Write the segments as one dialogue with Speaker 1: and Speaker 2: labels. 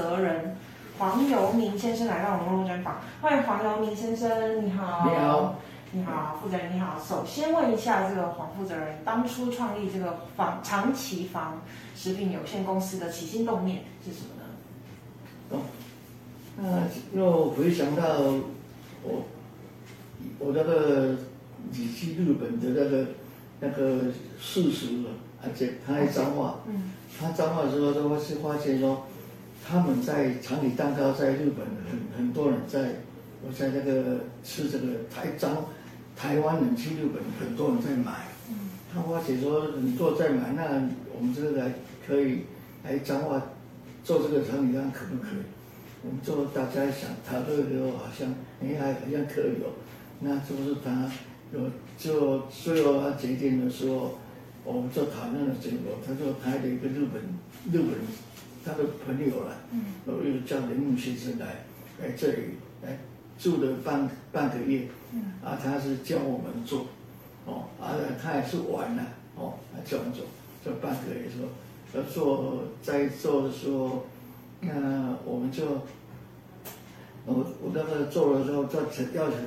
Speaker 1: 责人黄游明先生来到我们录专访，欢迎黄游明先生，你好。
Speaker 2: 你好。
Speaker 1: 你好，负责人你好。首先问一下这个黄负责人，当初创立这个房长期房食品有限公司的起心动念是什么呢？
Speaker 2: 哦，那又回想到我我那个你去日本的那个那个事实，而且他还脏话，嗯，他脏话的时候，都会是发现说，他们在长崎蛋糕在日本很很多人在，我在那个吃这个台彰。台湾人去日本，很多人在买。他发觉说，你做在买，那我们这个来可以来彰化做这个长期单，可不可以？我们做大家想，他这个好像哎还好像可以哦。那是不是他有就最后他决定的时候，我们就讨论了结果。他说他的一个日本日本他的朋友了，然后又叫林木先生来来这里来。住了半半个月，嗯啊，他是教我们做，哦，啊，他也是玩了，哦，他教我们做，做半个月说，要做在做的时候，那我们就，我我那个做的时候，叫成要成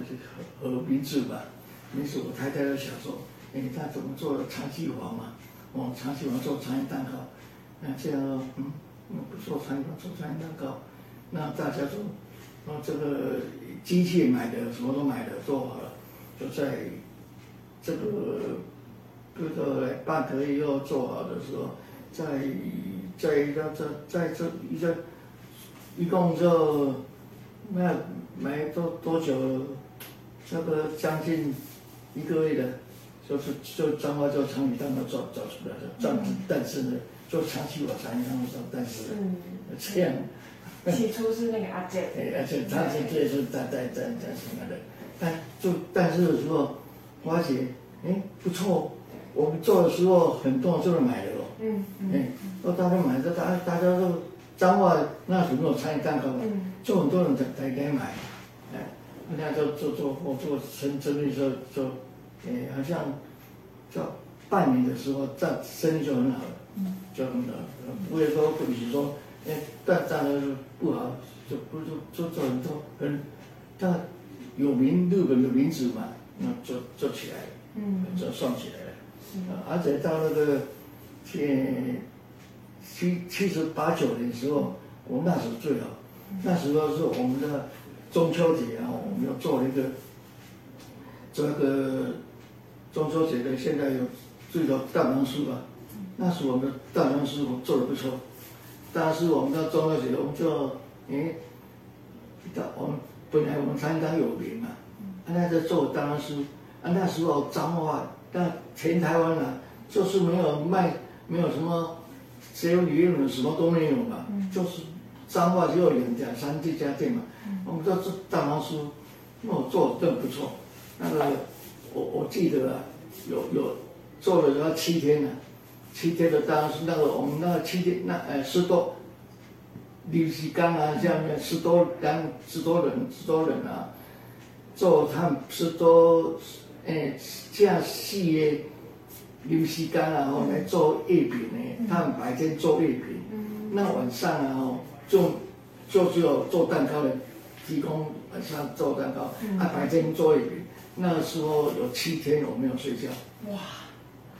Speaker 2: 和和名字吧，名字我太太就想说，哎，他怎么做长期房嘛，哦，长期房做长期蛋糕，那这样，嗯，不做长期房做长期蛋糕，那大家都，那，这个。机器买的，什么都买的，做好了，就在这个这个半个月又做好的时候，在在一个这在这一个一共就那没多多久，这个将近一个月的，就是就彰化就长期蛋糕做做出来的，这样，但是呢，做长期我长期蛋糕做，但是这样。
Speaker 1: 起初是那个阿姐，
Speaker 2: 哎，而且他是这是在在在在什么的，但就但是的时候，花姐，哎，不错，我们做的时候很多人就是买的咯，嗯嗯，哎，都大家买的，大大家都彰化那时候参与蛋糕嘛，就很多人在在在买，哎，人家就做做做做生生意时候就，哎，好像就半年的时候这生意就很好了，嗯，就很好，不会说不比如说。哎，但当然不好，就不就做做很多很，他有名日本的名字嘛，那做做起来了，嗯，就算起来了，而且到那个，七七七十八九年的时候，我那时候最好，那时候是我们的中秋节啊，我们要做一个，做那个中秋节的，现在有最多蛋黄酥吧，那时我们蛋黄酥我做的不错。但是我们到中秋节，我们就，哎，我们本来我们长江有名嘛，啊，那在做蛋黄酥，啊，那时候彰化，但全台湾啊，就是没有卖，没有什么，只有鱼什么都没有嘛，就是彰化只有两家、三这家店嘛，我们都做蛋黄酥，那我做的更不错，那个我我记得啊，有有做了要七天呢。七天的当时那个我们那个七天那呃十多，六十缸啊，下面十多缸十多人十多人啊，做他们十多哎这样细的六十缸啊，然后来做月饼呢，他们白天做月饼，那晚上啊就就只有做蛋糕的提供晚上做蛋糕，啊白天做月饼，那个时候有七天我没有睡觉，哇，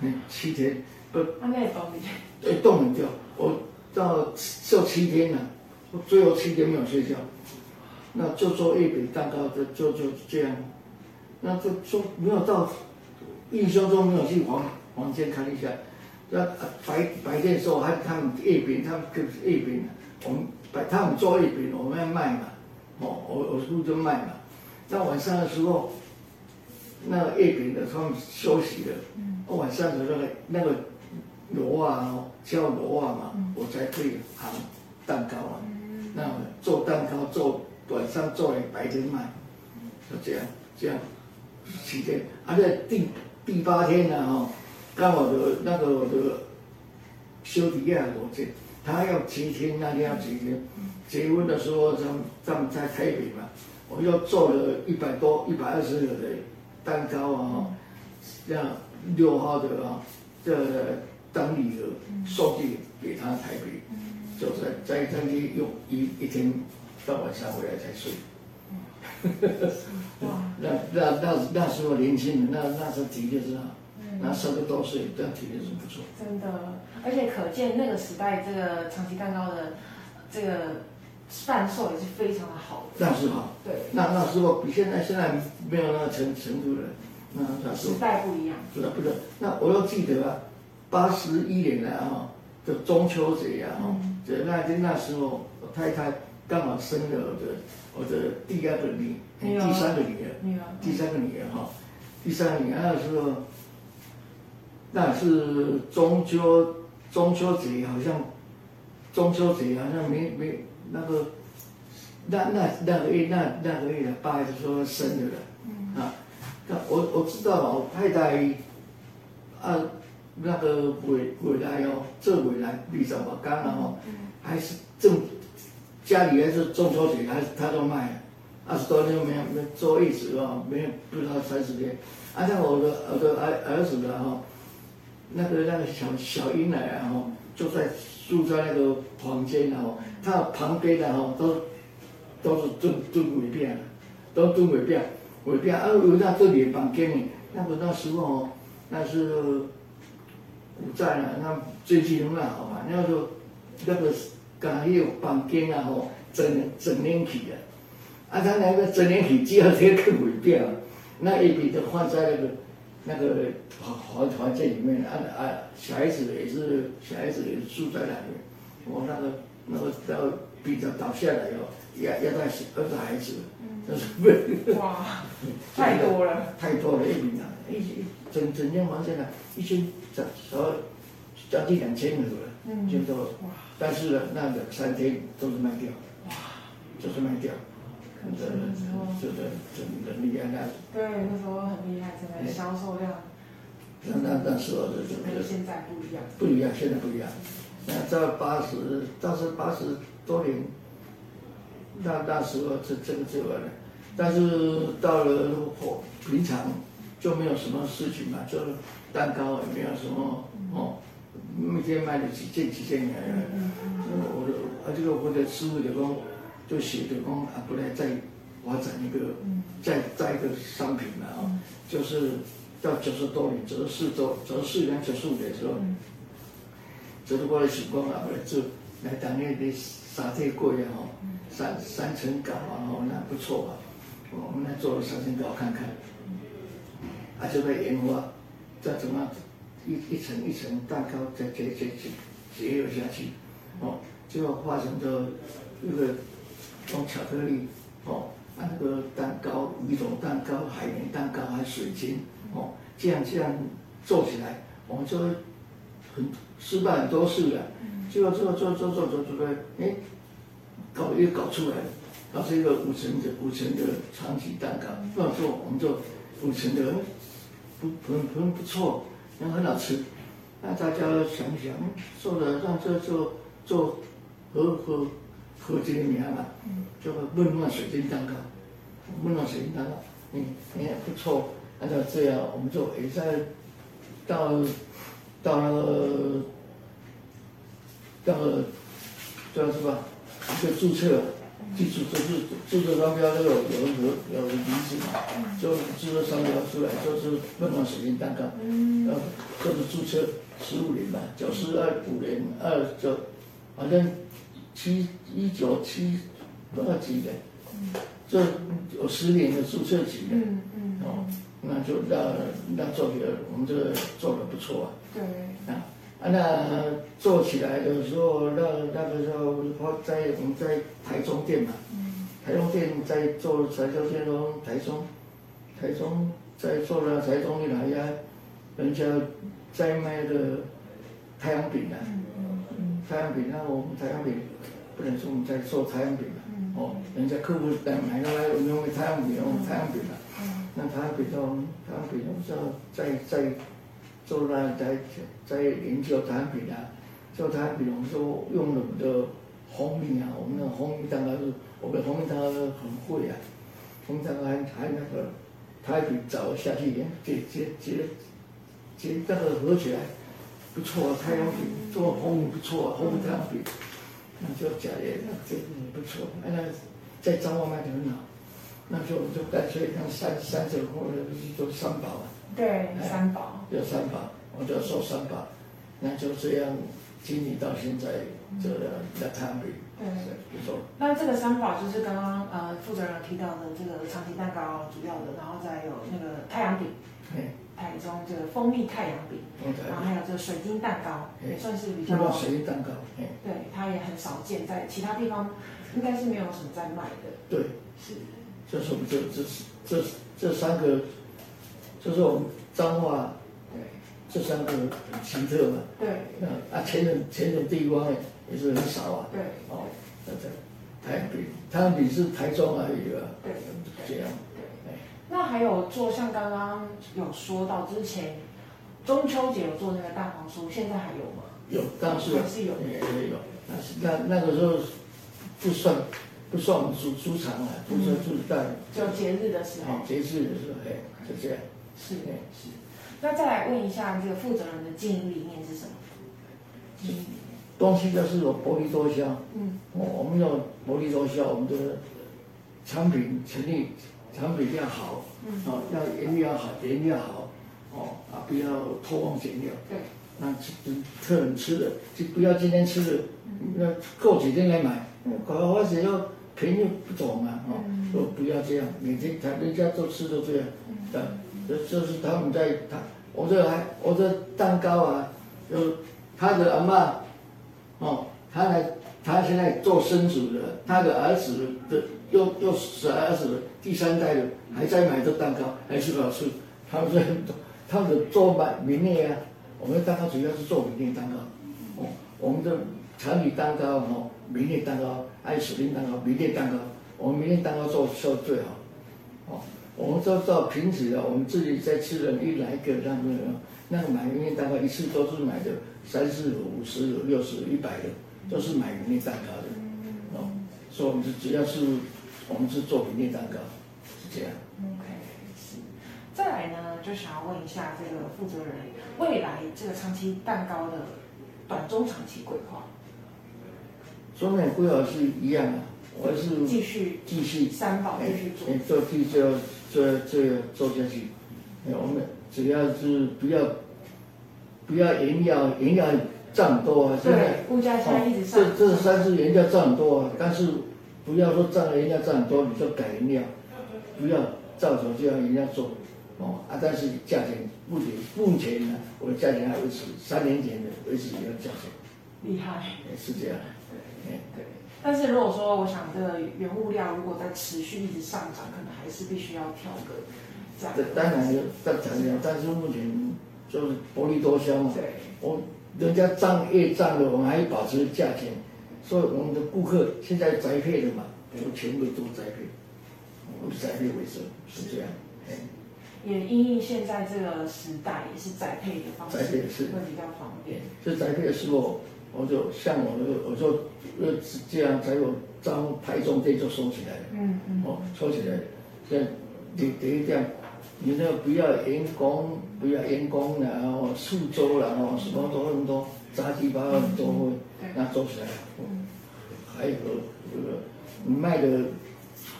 Speaker 2: 嗯七天。不，他那也冻不掉。对，冻很掉。我到就七天了，我最后七天没有睡觉。那就做月饼蛋糕的，就就这样。那就就没有到，印象中没有去房房间看一下。那白白天的时候还他们月饼，他们就是月饼，我们白他们做月饼，我们要卖嘛。哦，我我负责卖嘛。那晚上的时候，那个月饼的他们休息了。嗯。晚上的那个那个。螺啊，叫螺啊嘛，嗯、我才可以行蛋糕啊。嗯、那做蛋糕做晚上做，白天卖，就这样这样七天。而、啊、且第第八天呢，哈，刚好的那个我的兄弟啊，我这他要七天，那天要七天？嗯、结婚的时候，他们他们在台北嘛，我又做了一百多一百二十个的蛋糕啊，这样六号的啊，这。当礼盒送去给他台北，就在在在那用一一天到晚上回来才睡。哇！那那那那时候年轻人，那那时候体力是好，那三十多岁，这样体力是不错。
Speaker 1: 真的，而且可见那个时代，这个长崎蛋糕的这个贩售也是非常的好的。
Speaker 2: 那是好。对。那那时候比现在现在没有那个程程度了。那那时候。
Speaker 1: 时代不一样。
Speaker 2: 是的，不是。那我又记得啊，八十一年来啊，就中秋节啊，就那天那时候我太太刚好生了我的我的第二个女。第三个女儿，第三个女儿哈，第三个女儿那时候，那是中秋中秋节，好像中秋节好像没没那个，那那那个月那那个月八月就说生的了，我我知道哦太太啊那个回回来哦，这回来比较嘛刚然后还是正家里还是中秋节还是他都卖。二十多天没有没有坐一直哦，没有不知道三十天。啊，像我的我的儿儿子的哦，那个那个小小婴儿啊，哈，就在住在那个房间然后，他旁边的哈都都是蹲蹲尾便，都蹲尾便尾便啊，有那这里房间呢，那个那时候那是古在了，那最近很好嘛，那个那个刚有房间啊，吼，整整年起的。啊，他那个整年起，第二天更尾变了，那一笔都放在那个那个房房房间里面，啊啊，小孩子也是小孩子也是住在那里，我那个那个到比较倒下来哦，要要带二个孩子，
Speaker 1: 哇，太多了，
Speaker 2: 太多了，一笔啊，一整整间房间啊，一千将少将近两千个了，嗯，就多，哇，但是呢，那两三天都是卖掉，哇，就是卖掉。那时候，真的，真的厉害那。
Speaker 1: 对，那时候很厉害，真的销售量。
Speaker 2: 那那那时候的，
Speaker 1: 跟现在不一样。
Speaker 2: 不一样，现在不一样。那在八十，当时八十多年，那那时候这这个这个的，但是到了火平常就没有什么事情嘛，就蛋糕也没有什么哦，每天卖了几件几件的。我的啊，这个我的师傅就讲。就写的讲啊，不来再发展一个，再再一个商品嘛啊，嗯、就是到九十多年，九十四周，九十四年九十五年的时候，九十过来时光啊，来做来当那的沙特粿啊，三三层糕啊，那不错啊，我们来做了三层糕看看，啊，就在研发，再怎么一一层一层蛋糕再接接接接有下去，哦，最后化成的那个。用巧克力，哦，啊那个蛋糕，鱼种蛋糕、海绵蛋糕还水晶，哦，这样这样做起来，我们就很失败很多次了，结果做做做做做做的，哎，搞又搞出来了，搞出一个五层的五层的长崎蛋糕，这样做我们就五层的，不很很不错，也很好吃，那大家想想，做的让这做做和和。喝这个名嘛，叫做温暖水晶蛋糕，温暖水晶蛋糕，嗯，也不错。按照这样，我们就也在到到那个那个到叫什么？一个注册，记住就是注册商标，这个有有有名字嘛？就注册商标出来就是温暖水晶蛋糕，嗯，就是注册十五年吧，九四二五年二九，好像。七一九七多少几年？这有十年的注册期的，嗯嗯，哦，那就那那做的我们这个做的不错啊。对。啊啊，那做起来的时候，那那个时候在我们在台中店嘛，嗯，台中店在做材料店咯，台中，台中在做了台中的哪家，人家在卖的太阳饼啊，太阳饼，那我们太阳饼。不能说我们在做太阳饼了，哦，人家客户来买过来，我们用太阳饼，用太阳饼了，那太阳饼都太阳饼都是在在做那在在研究太阳饼啊，做太阳饼我们说用了我们的红米啊，我们的红米蛋糕是，我们的红米蛋糕很贵啊，红米蛋糕还还那个太阳饼找下去，结结结结这个合起来不错，啊太阳饼做红米不错，啊红米太阳饼。那就家里那这个也不错，那在彰化卖的很好，那就就干脆让三三者或者是做三宝啊。
Speaker 1: 对，三宝。
Speaker 2: 有三宝，我就说三宝，那就这样经营到现在，这个在摊饼。对，不错。
Speaker 1: 那这个三宝就是刚刚呃负责人提到的这个长崎蛋糕主要的，然后再有那个太阳饼。对。台中这个蜂蜜太阳饼，然后还有这个水晶蛋糕，也算是比较。
Speaker 2: 水晶蛋糕，
Speaker 1: 对，它也很少见，在其他地方应该是没有什么在卖的。
Speaker 2: 对，是。这是我们这这这这三个，这是我们彰化，对，这三个很奇特嘛。对。啊，前种前种地方也是很少啊。对。哦，那这太阳饼，太阳饼是台中而已啊。对。这样。
Speaker 1: 对那还有做像刚刚有说到之前中秋节有做那个蛋黄酥，现在还有吗？
Speaker 2: 有，当时
Speaker 1: 还是有，
Speaker 2: 也也有。那是那那个时候不算不算我们出出场啊，不算出在。
Speaker 1: 就节日的时候。
Speaker 2: 节日的时候，哎，就这样。
Speaker 1: 是的是。那再来问一下，这个负责人的经营理念是什么？
Speaker 2: 嗯，东西都是有薄利多销。嗯。我我们要薄利多销，我们的产品成立。产品要好，嗯哦，要原料好，原料好，哦，啊，不要偷工减料。对。那客人吃的就不要今天吃的，那过几天来买，搞或者要便宜不走嘛，哦，说不要这样，每天他人家都吃都这样，对，这这是他们在他，我这还我这蛋糕啊，就他的阿嬷，哦，他来他现在做生主的，他的儿子的。又又是儿子第三代的还在买这蛋糕，还是好吃。他们说，他们做买明内啊，我们蛋糕主要是做明内蛋糕。哦，我们的长米蛋糕哦，明内蛋糕，爱士林蛋糕，明内蛋糕，我们明内蛋糕做做最好。哦，我们做到平时的，我们自己在吃的，一来个那个那个买明内蛋糕一次都是买的三四五十六十一百的，都是买明内蛋糕的。哦，所以我们是只要是。我们是做明内蛋糕，是这样。
Speaker 1: OK，是。再来呢，就想要问一下这个负责人，未来这个长期蛋糕的短中长期规划。
Speaker 2: 中长规划是一样的，我是
Speaker 1: 继续
Speaker 2: 继续
Speaker 1: 三宝继续做，
Speaker 2: 做继续要做做做下去。我们只要是不要不要原料原料涨多啊，现在
Speaker 1: 物价现在一直上，
Speaker 2: 这这三次原料涨多啊，但是。不要说涨了人家赚很多，你就改原料，不要照着这样人家做，哦啊，但是价钱目前目前呢，我的价钱还维持三年前的维持一个价钱，
Speaker 1: 厉害，
Speaker 2: 是这样，
Speaker 1: 对对。但是如果说我想这个原物料如果在持续一直上涨，可能还是必须要调个价。
Speaker 2: 这当然要再涨价，但是目前就是薄利多销嘛，对，我人家涨越涨了，我们还保持价钱。所以我们的顾客现在宅配的嘛，就全部都宅配，我们宅配为生，是这样。
Speaker 1: 也因应现在这个时代，也是宅配的方式，
Speaker 2: 宅配是
Speaker 1: 会比较方便。
Speaker 2: 这宅配的时候，我就像我那个，我就呃这样才有张台中店就收起来了。嗯嗯。哦，收起来，这样第第一点，你那个不要员工，不要员工然后数周然后什么都那么多杂七八糟都会。那做起来，嗯，还有这个卖的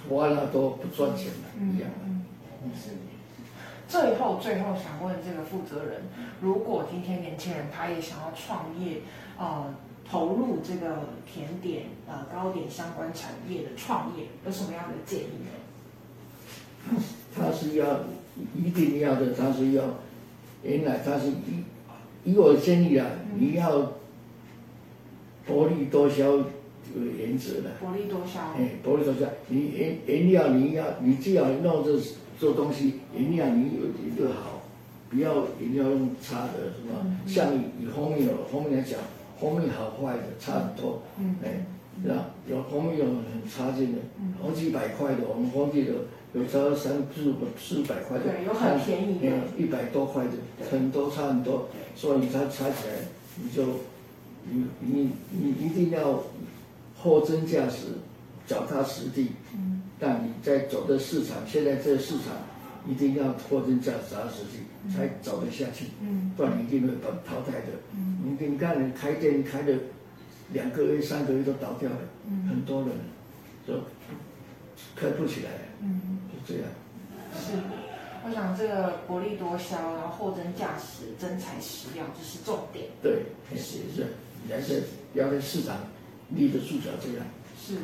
Speaker 2: 花了都不赚钱了，一样的。嗯，是。
Speaker 1: 最后，最后想问这个负责人，如果今天年轻人他也想要创业，呃，投入这个甜点呃糕点相关产业的创业，有什么样的建议呢？
Speaker 2: 他是要一定要的，他是要原来他是以以我的建议啊，你要。薄利多销有原则的。
Speaker 1: 薄利多销。
Speaker 2: 哎，薄利多销，你原原料你要，你既要弄这做东西，原料你有一个好，不要一定要用差的，是吧？嗯、像以蜂蜜有蜂蜜来讲，蜂蜜好坏的差很多。嗯。哎，是吧？有蜂蜜有很差劲的，好几百块的，我们蜂蜜的有时候三四四百块的。
Speaker 1: 对，有很便宜的。
Speaker 2: 一百多块的，很多差很多，所以它差起来你就。你你你一定要货真价实，脚踏实地。嗯。但你在走的市场，现在这个市场一定要货真价实、实地，才走得下去。嗯。不然你一定会被淘汰的。嗯。你你看，你开店开的两个月、三个月都倒掉了，嗯、很多人就开不起来，嗯，就这样。
Speaker 1: 是，我想这个薄利多销，然后货真价实、真材实料，这是重点。
Speaker 2: 对，是是，而且要在市场立得住脚，这样。
Speaker 1: 是，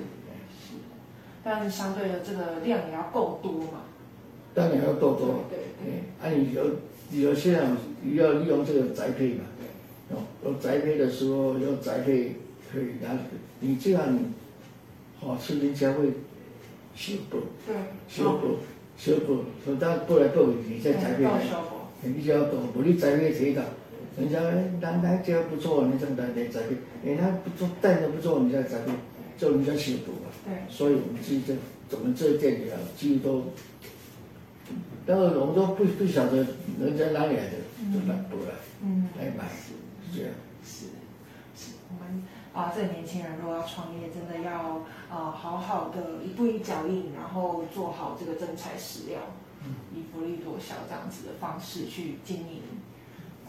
Speaker 1: 但相对的这个量也要够多嘛。
Speaker 2: 当然要够多，对对。哎，啊，你有有些人要利用这个宅配嘛？哦，有宅配的时候要宅配可以拿，你这样，好，是人家会修补，对，修补。修补，从他过来过去，你再宅配来，你就要懂，不你宅配谁的？人家哎，男的这样不错，你这样来宅配，人家不做，带的不做，你再宅配，就人家修补嘛。对，所以我们自己这，我们这店里啊，几乎都，但是我们都不不晓得人家哪里来的，就买过来，嗯，来买，是这样。
Speaker 1: 是，是我们。啊，这个年轻人如果要创业，真的要呃好好的一步一脚印，然后做好这个真材实料，以福利多销这样子的方式去经营。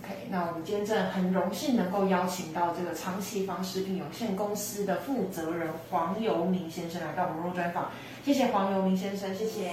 Speaker 1: OK，那我们今天真的很荣幸能够邀请到这个长期房食品有限公司的负责人黄尤明先生来到我们肉专访，谢谢黄尤明先生，谢谢。